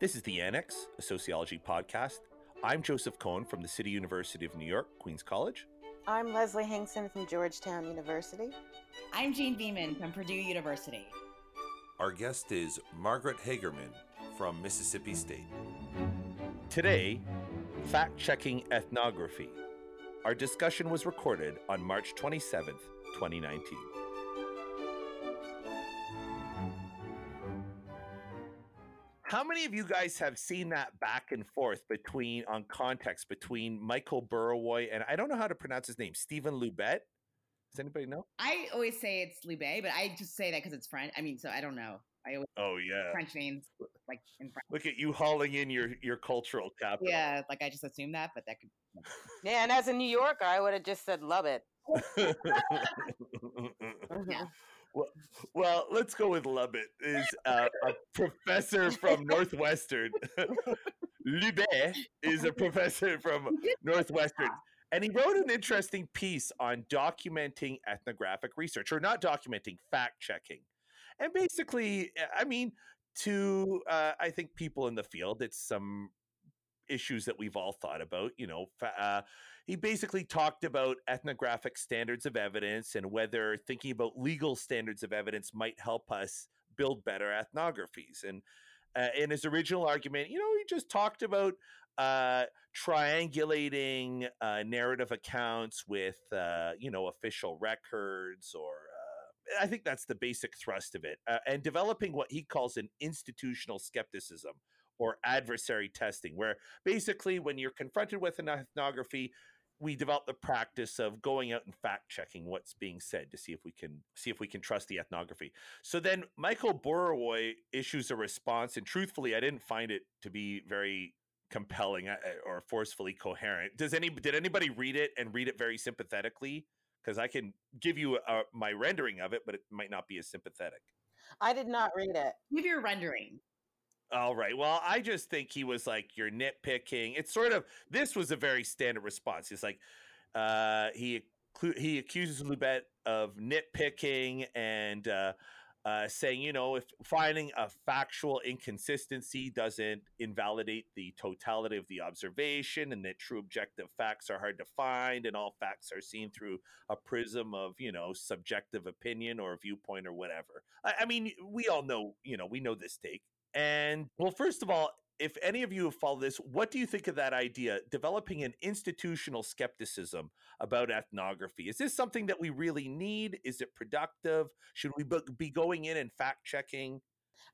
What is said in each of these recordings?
This is The Annex, a sociology podcast. I'm Joseph Cohen from the City University of New York, Queens College. I'm Leslie Hinkson from Georgetown University. I'm Jean Beaman from Purdue University. Our guest is Margaret Hagerman from Mississippi State. Today, fact checking ethnography. Our discussion was recorded on March 27th, 2019. How many of you guys have seen that back and forth between on context between Michael Burawoy and I don't know how to pronounce his name, Steven Lubet? Does anybody know? I always say it's Loubet, but I just say that because it's French. I mean, so I don't know. I always oh yeah French names like in French. Look at you hauling in your your cultural capital. Yeah, like I just assumed that, but that could. Yeah, and as a New Yorker, I would have just said love it. yeah. Well, well, let's go with Lubbett. Is uh, a professor from Northwestern. Lubet is a professor from Northwestern. And he wrote an interesting piece on documenting ethnographic research, or not documenting, fact checking. And basically, I mean, to uh, I think people in the field, it's some issues that we've all thought about. You know, uh, he basically talked about ethnographic standards of evidence and whether thinking about legal standards of evidence might help us build better ethnographies. And uh, in his original argument, you know, he just talked about uh, triangulating uh, narrative accounts with, uh, you know, official records or. Uh, I think that's the basic thrust of it, and developing what he calls an institutional skepticism, or adversary testing, where basically when you're confronted with an ethnography, we develop the practice of going out and fact checking what's being said to see if we can see if we can trust the ethnography. So then Michael Burawoy issues a response, and truthfully, I didn't find it to be very compelling uh, or forcefully coherent. Does any did anybody read it and read it very sympathetically? Because I can give you a, uh, my rendering of it, but it might not be as sympathetic. I did not read it. Give your rendering. All right. Well, I just think he was like, you're nitpicking. It's sort of this was a very standard response. He's like, uh, he he accuses Lubet of nitpicking and uh, uh, saying, you know, if finding a factual inconsistency doesn't invalidate the totality of the observation, and that true objective facts are hard to find, and all facts are seen through a prism of, you know, subjective opinion or viewpoint or whatever. I, I mean, we all know, you know, we know this take. And well, first of all, if any of you have followed this, what do you think of that idea, developing an institutional skepticism about ethnography? Is this something that we really need? Is it productive? Should we be going in and fact checking?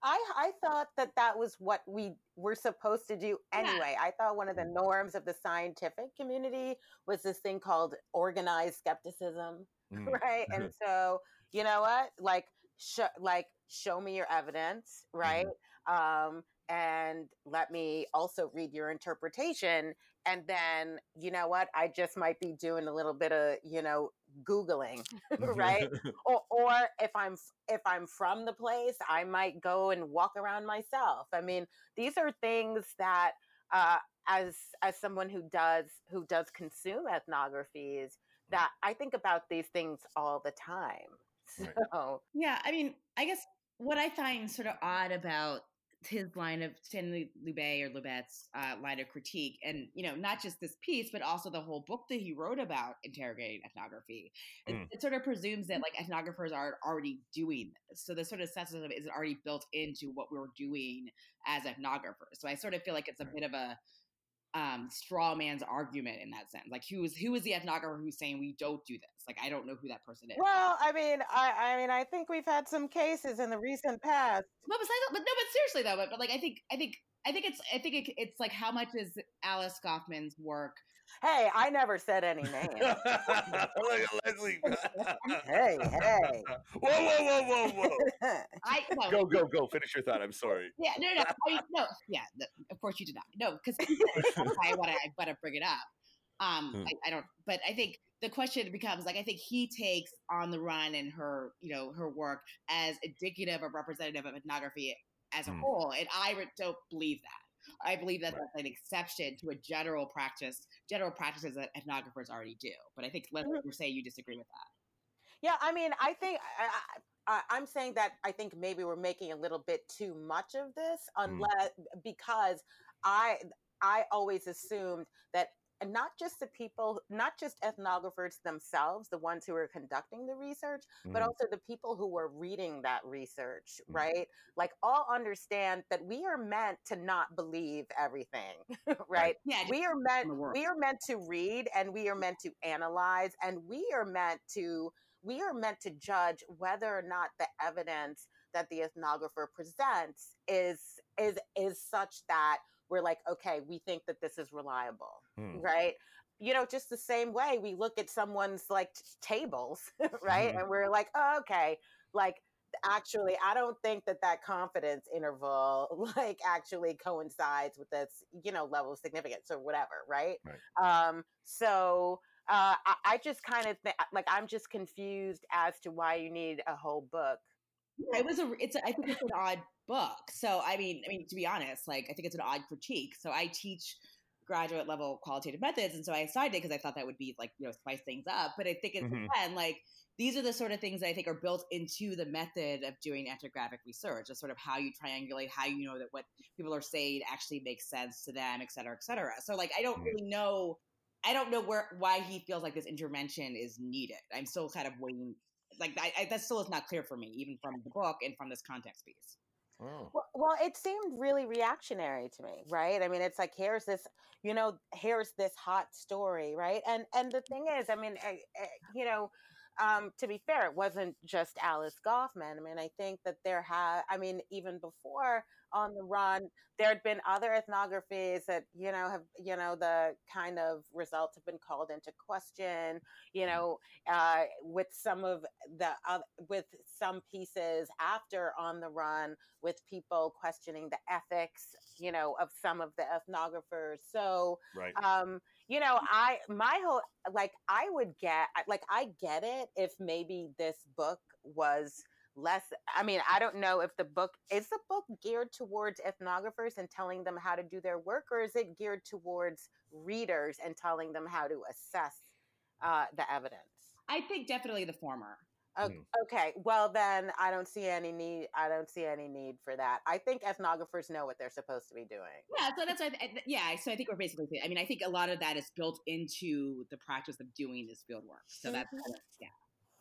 I, I thought that that was what we were supposed to do anyway. Yeah. I thought one of the norms of the scientific community was this thing called organized skepticism, mm. right? and so, you know what? Like, sh- like show me your evidence, right? Mm-hmm. Um, and let me also read your interpretation. And then, you know what? I just might be doing a little bit of, you know, googling, right? or, or if I'm if I'm from the place, I might go and walk around myself. I mean, these are things that, uh, as as someone who does who does consume ethnographies, that I think about these things all the time. So, right. yeah, I mean, I guess what I find sort of odd about his line of Stanley Loubet or Lubet's uh, line of critique, and you know, not just this piece, but also the whole book that he wrote about interrogating ethnography. Mm. It, it, sort of presumes that like ethnographers are already doing this, so the sort of sense of it is already built into what we're doing as ethnographers. So I sort of feel like it's a bit of a um, straw man's argument in that sense. Like who is who is the ethnographer who's saying we don't do this? Like I don't know who that person is. Well, I mean, I I mean, I think we've had some cases in the recent past. But besides, but no, but seriously though, but, but like I think I think I think it's I think it, it's like how much is Alice Goffman's work? Hey, I never said any name. Look at Leslie. hey, hey. Whoa, whoa, whoa, whoa, whoa. I no. go, go, go. Finish your thought. I'm sorry. Yeah, no, no, I no. Yeah, no, of course you did not. No, because I want to, I want to bring it up. Um, hmm. I, I don't, but I think the question becomes like I think he takes on the run and her, you know, her work as indicative or representative of ethnography as a mm. whole. And I don't believe that. I believe that right. that's an exception to a general practice, general practices that ethnographers already do. But I think let's mm-hmm. say you disagree with that. Yeah, I mean, I think I, I, I'm saying that I think maybe we're making a little bit too much of this, Mm. unless because I I always assumed that and not just the people, not just ethnographers themselves, the ones who are conducting the research, but Mm. also the people who are reading that research, Mm. right? Like all understand that we are meant to not believe everything, right? Yeah, We are meant we are meant to read and we are meant to analyze and we are meant to we are meant to judge whether or not the evidence that the ethnographer presents is is is such that we're like okay we think that this is reliable Hmm. right you know just the same way we look at someone's like t- tables right Mhm. and we're like oh, okay like actually i don't think that that confidence interval like actually coincides with this you know level of significance or whatever right, Right. um so uh i, I just kind of think like i'm just confused as to why you need a whole book Yeah, it was a. It's. A, I think it's an odd book. So I mean, I mean, to be honest, like I think it's an odd critique. So I teach graduate level qualitative methods, and so I decided because I thought that would be like you know spice things up. But I think it's Mhm. again like these are the sort of things that I think are built into the method of doing ethnographic research. Is sort of how you triangulate, how you know that what people are saying actually makes sense to them, et cetera, et cetera. So like I don't really know. I don't know where why he feels like this intervention is needed. I'm still kind of waiting. Like I, I, that still is not clear for me, even from the book and from this context piece. Oh. Well, well, it seemed really reactionary to me, right? I mean, it's like here's this, you know, here's this hot story, right? And and the thing is, I mean, eh, eh, you know, um, to be fair, it wasn't just Alice Goffman. I mean, I think that there have, I mean, even before on the run, there had been other ethnographies that you know have, you know, the kind of results have been called into question. You know, uh, with some of the uh, with some pieces after on the run with people questioning the ethics, you know, of some of the ethnographers. So, Right. um, you know, I my whole like I would get like I get it if maybe this book was less I mean, I don't know if the book is the book geared towards ethnographers and telling them how to do their work or is it geared towards readers and telling them how to assess uh, the evidence? I think definitely the former. O- Mm. Okay, well then I don't see any need. I don't see any need for that. I think ethnographers know what they're supposed to be doing. Yeah, so that's what I, th- yeah. So I think we're basically. I mean, I think a lot of that is built into the practice of doing this field work. So that's Mhm. yeah.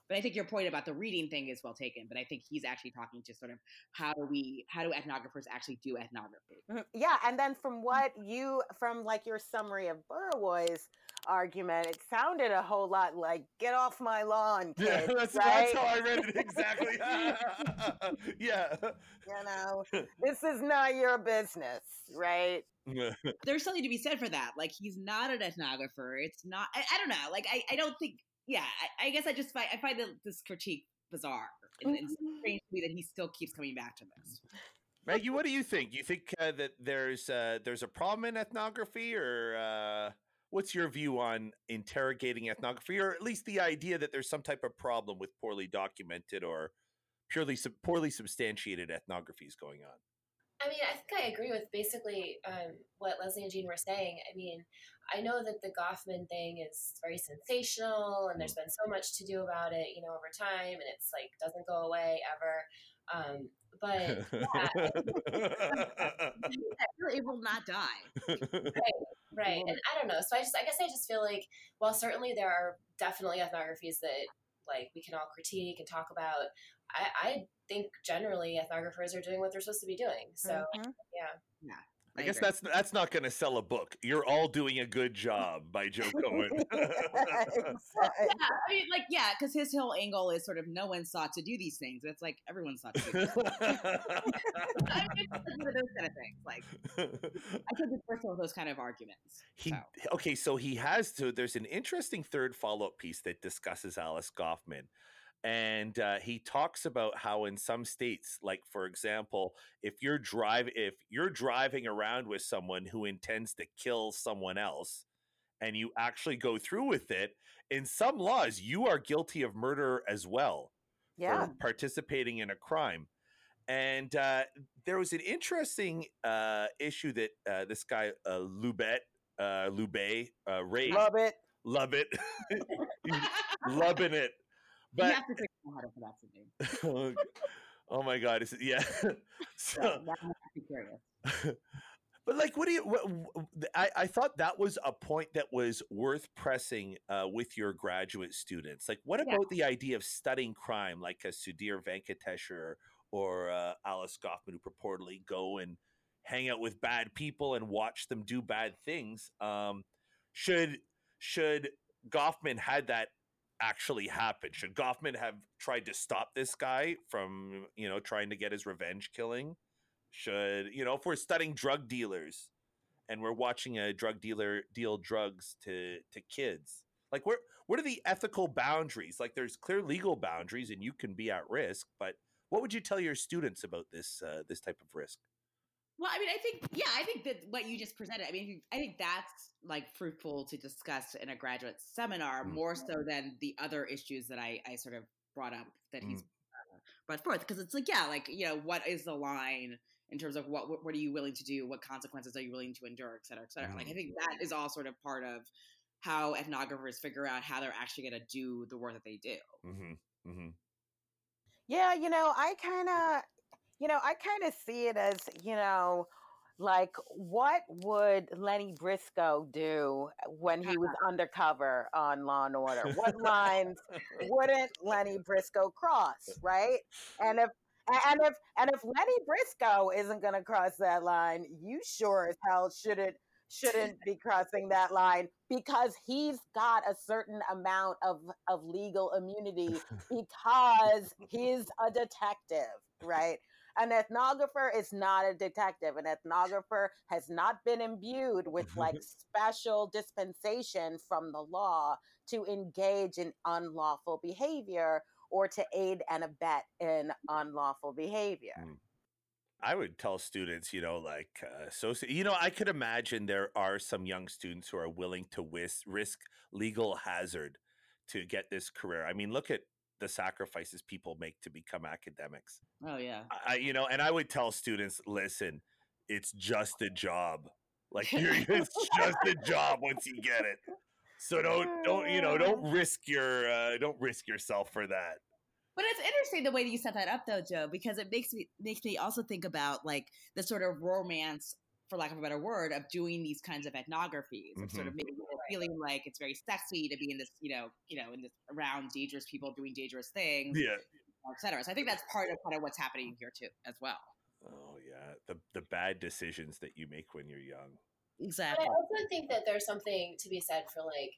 But I think your point about the reading thing is well taken. But I think he's actually talking to sort of how do we, how do ethnographers actually do ethnography? Mhm. Yeah, and then from what you, from like your summary of Burawoy's argument, it sounded a whole lot like "get off my lawn," Yeah, that's, right? that's how I read it exactly. yeah. you know, this is not your business, right? There's something to be said for that. Like he's not an ethnographer. It's not. I, I don't know. Like I, I don't think. Yeah, I, I guess I just find I find the, this critique bizarre and, and Mhm. strange to me that he still keeps coming back to this. Maggie, what do you think? You think uh, that there's uh, there's a problem in ethnography, or uh, what's your view on interrogating ethnography, or at least the idea that there's some type of problem with poorly documented or purely sub- poorly substantiated ethnographies going on? I mean, I think I agree with basically um, what Leslie and Jean were saying. I mean, I know that the Goffman thing is very sensational, and there's been so much to do about it, you know, over time, and it's like doesn't go away ever. Um, but It will not die. right, and I don't know. So I just, I guess, I just feel like, while certainly there are definitely ethnographies that like we can all critique and talk about, I, I think generally ethnographers are doing what they're supposed to be doing. So Mhm. yeah. I guess agree. that's that's not going to sell a book. You're all doing a good job by Joe Cohen. Exactly. Yeah, I mean, like, yeah, because his whole angle is sort of no one sought to do these things. It's like everyone sought to do these things. I mean, one of those kind of things. Like, I could be personal with those kind of arguments. He so. okay, so he has to. There's an interesting third follow up piece that discusses Alice Goffman, and uh, he talks about how in some states, like for example, if you're drive if you're driving around with someone who intends to kill someone else, and you actually go through with it, in some laws you are guilty of murder as well Yeah. for participating in a crime. And uh, there was an interesting uh, issue that uh, this guy uh, Lubet, uh, Lube, uh, raised. Love it. Love it, loving it. But you have to figure out how to pronounce the oh my god, is it, yeah. So, that me curious. but like, what do you? What, I I thought that was a point that was worth pressing uh, with your graduate students. Like, what Yeah. about the idea of studying crime, like a Sudhir Venkatesh or, or uh, Alice Goffman, who purportedly go and hang out with bad people and watch them do bad things? Um, should should Goffman had that actually happen? Should Goffman have tried to stop this guy from, you know, trying to get his revenge killing? Should, you know, if we're studying drug dealers and we're watching a drug dealer deal drugs to to kids, like where what are the ethical boundaries? Like there's clear legal boundaries and you can be at risk, but what would you tell your students about this uh, this type of risk? Well, I mean, I think, yeah, I think that what you just presented, I mean, I think that's like fruitful to discuss in a graduate seminar Mm. more so than the other issues that I, I sort of brought up that he's Mm. uh, brought forth. Because it's like, yeah, like, you know, what is the line in terms of what, what, what are you willing to do? What consequences are you willing to endure, et cetera, et cetera. Like, I Mhm. think that is all sort of part of how ethnographers figure out how they're actually going to do the work that they do. Mm-hmm. Mm-hmm. Yeah, you know, I kind of, you know, I kind of see it as, you know, like what would Lenny Briscoe do uh, when he was undercover on Law and Order? What lines wouldn't Lenny Briscoe cross, eh. right? And if and if and if Lenny Briscoe isn't going to cross that line, you sure as hell shouldn't shouldn't be crossing that line because he's got a certain amount of of legal immunity because he's a detective, right? An ethnographer is not a detective. An ethnographer has not been imbued with like special dispensation from the law to engage in unlawful behavior or to aid and abet in unlawful behavior. I would tell students, you know, like, uh, so, you know, I could imagine there are some young students who are willing to whis- risk legal hazard to get this career. I mean, look at the sacrifices people make to become academics. Oh, yeah. I, you know, and I would tell students, listen, it's just a job. Like, it's just a job once you get it. So don't, don't, you know, don't risk your, uh, don't risk yourself for that. But it's interesting the way that you set that up, though, Joe, because it makes me makes me also think about like the sort of romance, for lack of a better word, of doing these kinds of ethnographies, of sort of making feeling like it's very sexy to be in this, you know, you know, in this around dangerous people doing dangerous things, Yeah. et cetera. So I think that's part of kind of what's happening here too, as well. Oh yeah, the the bad decisions that you make when you're young. But Exactly. I also think that there's something to be said for like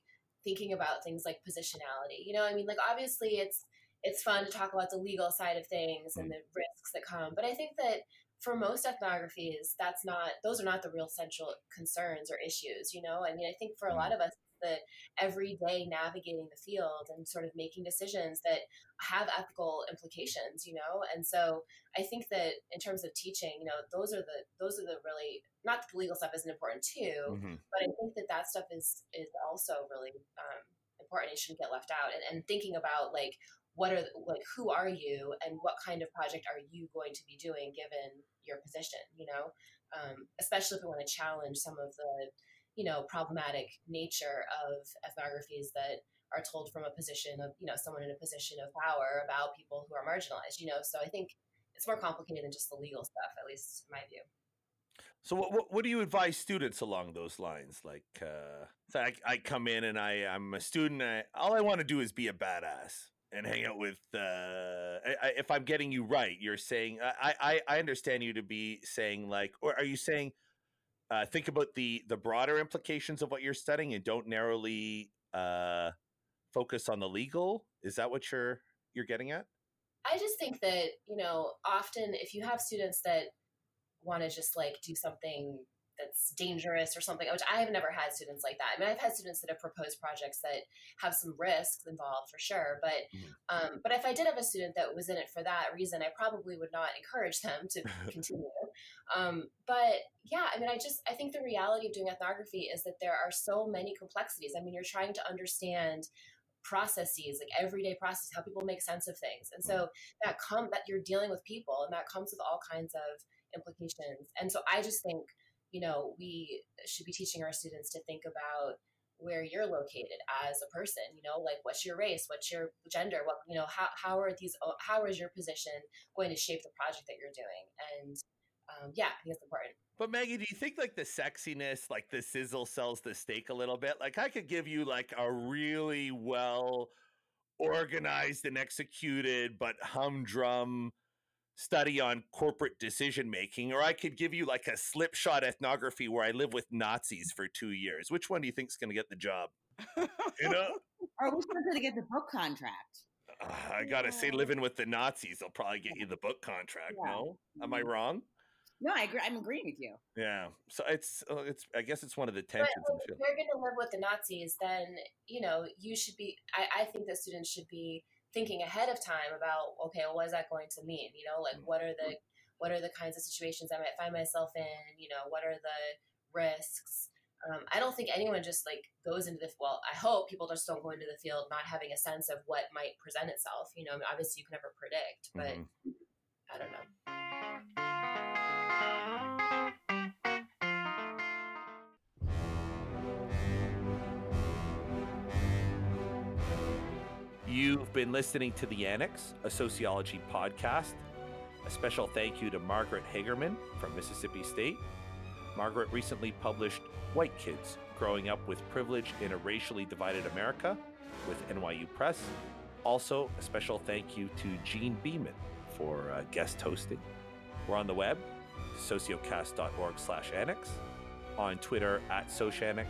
thinking about things like positionality. You know, I mean, like obviously it's it's fun to talk about the legal side of things and mm. the risks that come, but I think that for most ethnographies, that's not those are not the real central concerns or issues. You know, I mean, I think for a lot of us, the everyday navigating the field and sort of making decisions that have ethical implications. You know, and so I think that in terms of teaching, you know, those are the those are the really not that the legal stuff isn't important too, Mhm. but I think that that stuff is is also really um, important. It shouldn't get left out. And, and thinking about like what are like who are you and what kind of project are you going to be doing given your position? You know, um, especially if we want to challenge some of the you know problematic nature of ethnographies that are told from a position of you know someone in a position of power about people who are marginalized. You know, so I think it's more complicated than just the legal stuff, at least in my view. So what, what what do you advise students along those lines? Like, uh, so I, I come in and I I'm a student. I, all I want to do is be a badass and hang out with. Uh, I, I, if I'm getting you right, you're saying I, I I understand you to be saying like, or are you saying uh, think about the the broader implications of what you're studying and don't narrowly uh, focus on the legal? Is that what you're you're getting at? I just think that, you know, often if you have students that want to just like do something that's dangerous or something, which I have never had students like that. I mean, I've had students that have proposed projects that have some risks involved for sure. But, um, but if I did have a student that was in it for that reason, I probably would not encourage them to continue. Um, but yeah, I mean, I just, I think the reality of doing ethnography is that there are so many complexities. I mean, you're trying to understand processes like everyday processes how people make sense of things and so that come that you're dealing with people and that comes with all kinds of implications and so i just think you know we should be teaching our students to think about where you're located as a person you know like what's your race? What's your gender? What you know how, how are these how is your position going to shape the project that you're doing? And um, yeah i think it's important. But maggie do you think like the sexiness like the sizzle sells the steak a little bit? Like i could give you like a really well organized and executed but humdrum study on corporate decision making, or I could give you like a slipshot ethnography where I live with Nazis for two years. Which one do you think is going to get the job? You know, or which one's going to get the book contract? Uh, I gotta say, living with the Nazis, they'll probably get you the book contract. Yeah. No, am I mm-hmm. wrong? No, I agree. I'm agreeing with you. Yeah. So it's uh, it's. I guess it's one of the tensions. But if you're going to live with the Nazis, then you know you should be. I, I think that students should be thinking ahead of time about okay well, what is that going to mean? You know like mm-hmm. what are the what are the kinds of situations i might find myself in? You know what are the risks? Um, i don't think anyone just like goes into the well i hope people just don't go into the field not having a sense of what might present itself. You know I mean, obviously you can never predict but mm-hmm. i don't know You've been listening to The Annex, a sociology podcast. A special thank you to Margaret Hagerman from Mississippi State. Margaret recently published White Kids Growing Up with Privilege in a Racially Divided America with NYU Press. Also, a special thank you to Jean Beaman for uh, guest hosting. We're on the web, sociocast.org slash annex, on Twitter at Sociannex,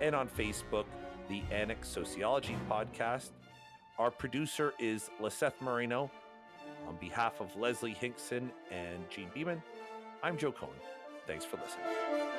and on Facebook, the Annex Sociology Podcast our producer is Liseth Moreno. On behalf of Leslie Hinkson and Jean Beaman, I'm Joe Cohen. Thanks for listening.